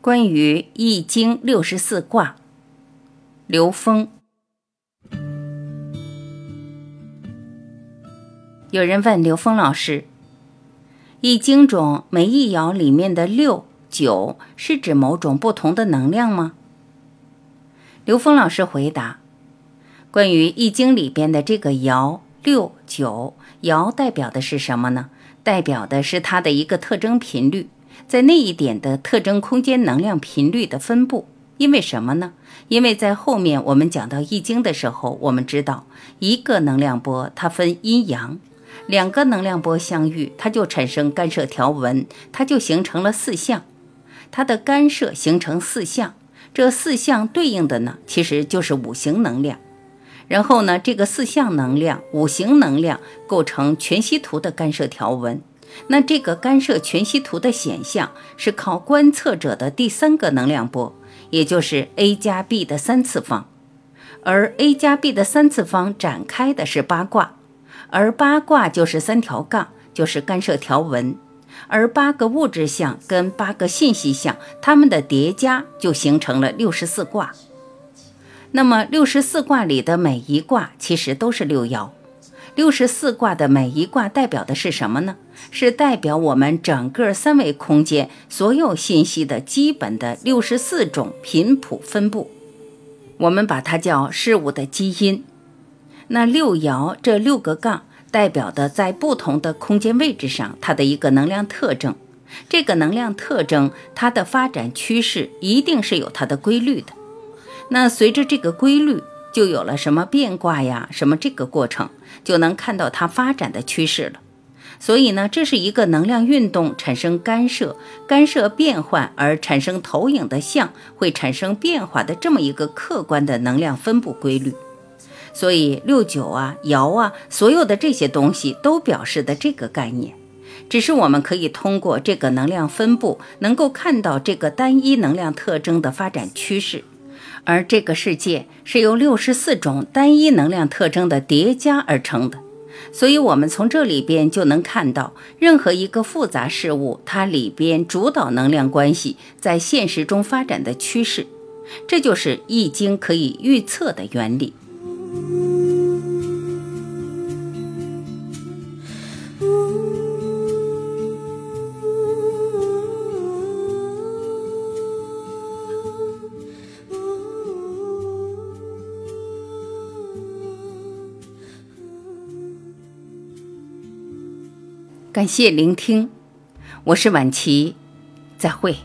关于《易经》六十四卦，刘峰。有人问刘峰老师，《易经》中每一爻里面的六九是指某种不同的能量吗？刘峰老师回答：关于《易经》里边的这个爻六九，爻代表的是什么呢？代表的是它的一个特征频率。在那一点的特征空间能量频率的分布，因为什么呢？因为在后面我们讲到易经的时候，我们知道一个能量波它分阴阳，两个能量波相遇，它就产生干涉条纹，它就形成了四象。它的干涉形成四象，这四象对应的呢，其实就是五行能量。然后呢，这个四象能量、五行能量构成全息图的干涉条纹。那这个干涉全息图的显象是靠观测者的第三个能量波，也就是 a 加 b 的三次方，而 a 加 b 的三次方展开的是八卦，而八卦就是三条杠，就是干涉条纹，而八个物质项跟八个信息项，它们的叠加就形成了六十四卦。那么六十四卦里的每一卦其实都是六爻。六十四卦的每一卦代表的是什么呢？是代表我们整个三维空间所有信息的基本的六十四种频谱分布。我们把它叫事物的基因。那六爻这六个杠代表的在不同的空间位置上它的一个能量特征。这个能量特征它的发展趋势一定是有它的规律的。那随着这个规律。就有了什么变卦呀，什么这个过程，就能看到它发展的趋势了。所以呢，这是一个能量运动产生干涉、干涉变换而产生投影的像，会产生变化的这么一个客观的能量分布规律。所以六九啊、爻啊，所有的这些东西都表示的这个概念，只是我们可以通过这个能量分布，能够看到这个单一能量特征的发展趋势。而这个世界是由六十四种单一能量特征的叠加而成的，所以，我们从这里边就能看到，任何一个复杂事物，它里边主导能量关系在现实中发展的趋势，这就是《易经》可以预测的原理。感谢聆听，我是晚琪，再会。